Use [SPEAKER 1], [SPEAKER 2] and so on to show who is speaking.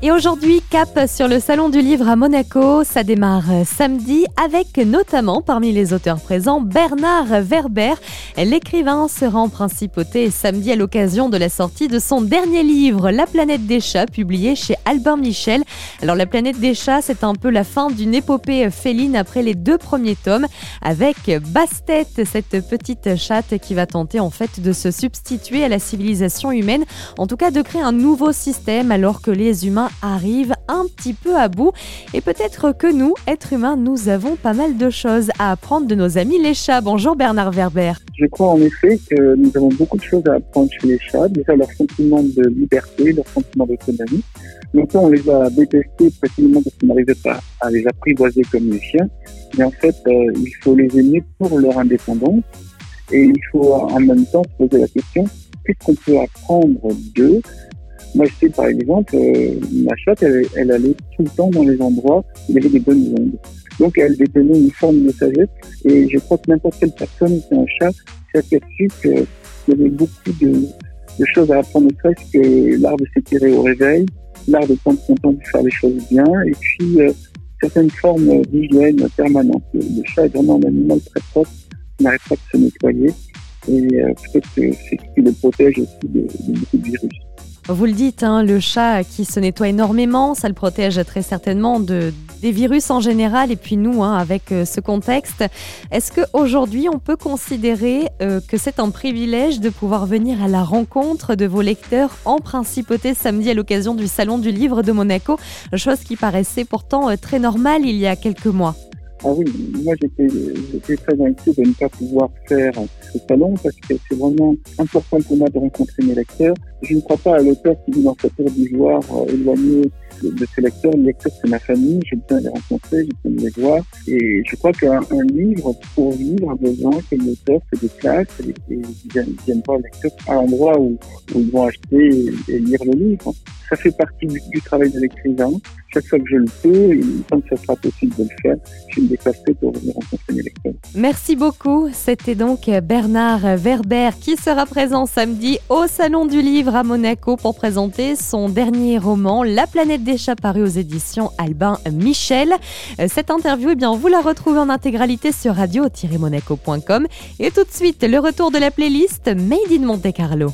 [SPEAKER 1] Et aujourd'hui, cap sur le Salon du Livre à Monaco. Ça démarre samedi avec notamment parmi les auteurs présents Bernard Werber. L'écrivain sera en principauté samedi à l'occasion de la sortie de son dernier livre, La planète des chats, publié chez Albin Michel. Alors la planète des chats, c'est un peu la fin d'une épopée féline après les deux premiers tomes avec Bastet, cette petite chatte qui va tenter en fait de se substituer à la civilisation humaine, en tout cas de créer un nouveau système alors que les humains arrive un petit peu à bout. Et peut-être que nous, êtres humains, nous avons pas mal de choses à apprendre de nos amis les chats. Bonjour Bernard Werber.
[SPEAKER 2] Je crois en effet que nous avons beaucoup de choses à apprendre chez les chats. Déjà leur sentiment de liberté, leur sentiment d'autonomie. Longtemps, on les a détestés précisément parce qu'on n'arrivait pas à les apprivoiser comme les chiens. Mais en fait, euh, il faut les aimer pour leur indépendance. Et il faut en même temps se poser la question, qu'est-ce qu'on peut apprendre d'eux moi, je sais par exemple, euh, ma chatte, elle, allait tout le temps dans les endroits où il y avait des bonnes ondes. Donc, elle détenait une forme de sagesse. Et je crois que n'importe quelle personne qui a un chat s'est aperçu qu'il y avait beaucoup de, de choses à apprendre, ne serait-ce que l'art de s'étirer au réveil, l'art de prendre son temps de faire les choses bien, et puis euh, certaines formes d'hygiène permanente. Le, chat est vraiment un animal très propre, qui n'arrête pas de se nettoyer. Et euh, peut-être que c'est ce qui le protège aussi de, de beaucoup de virus.
[SPEAKER 1] Vous le dites, hein, le chat qui se nettoie énormément, ça le protège très certainement de, des virus en général et puis nous, hein, avec euh, ce contexte. Est-ce qu'aujourd'hui, on peut considérer euh, que c'est un privilège de pouvoir venir à la rencontre de vos lecteurs en principauté samedi à l'occasion du Salon du Livre de Monaco, chose qui paraissait pourtant euh, très normale il y a quelques mois
[SPEAKER 2] ah oui, moi j'étais, très inquiet de ne pas pouvoir faire ce salon parce que c'est vraiment important pour moi de rencontrer mes lecteurs. Je ne crois pas à l'auteur qui vit dans sa tour d'ivoire euh, éloigné de, ses lecteurs. Les lecteurs, c'est ma famille, j'ai besoin de les rencontrer, j'ai besoin de les voir. Et je crois qu'un livre, pour vivre, a besoin que l'auteur se déplace et, et vienne, vienne voir le lecteur à l'endroit où, où, ils vont acheter et, lire le livre. Ça fait partie du, travail de l'écrivain. Chaque fois que je le peux, que ça sera possible de le faire, je me déplacerai pour venir rencontrer mes lecteurs.
[SPEAKER 1] Merci beaucoup. C'était donc Bernard Werber qui sera présent samedi au Salon du Livre à Monaco pour présenter son dernier roman, La planète des chats, paru aux éditions Albin Michel. Cette interview, eh bien, vous la retrouvez en intégralité sur radio-monaco.com. Et tout de suite, le retour de la playlist Made in Monte Carlo.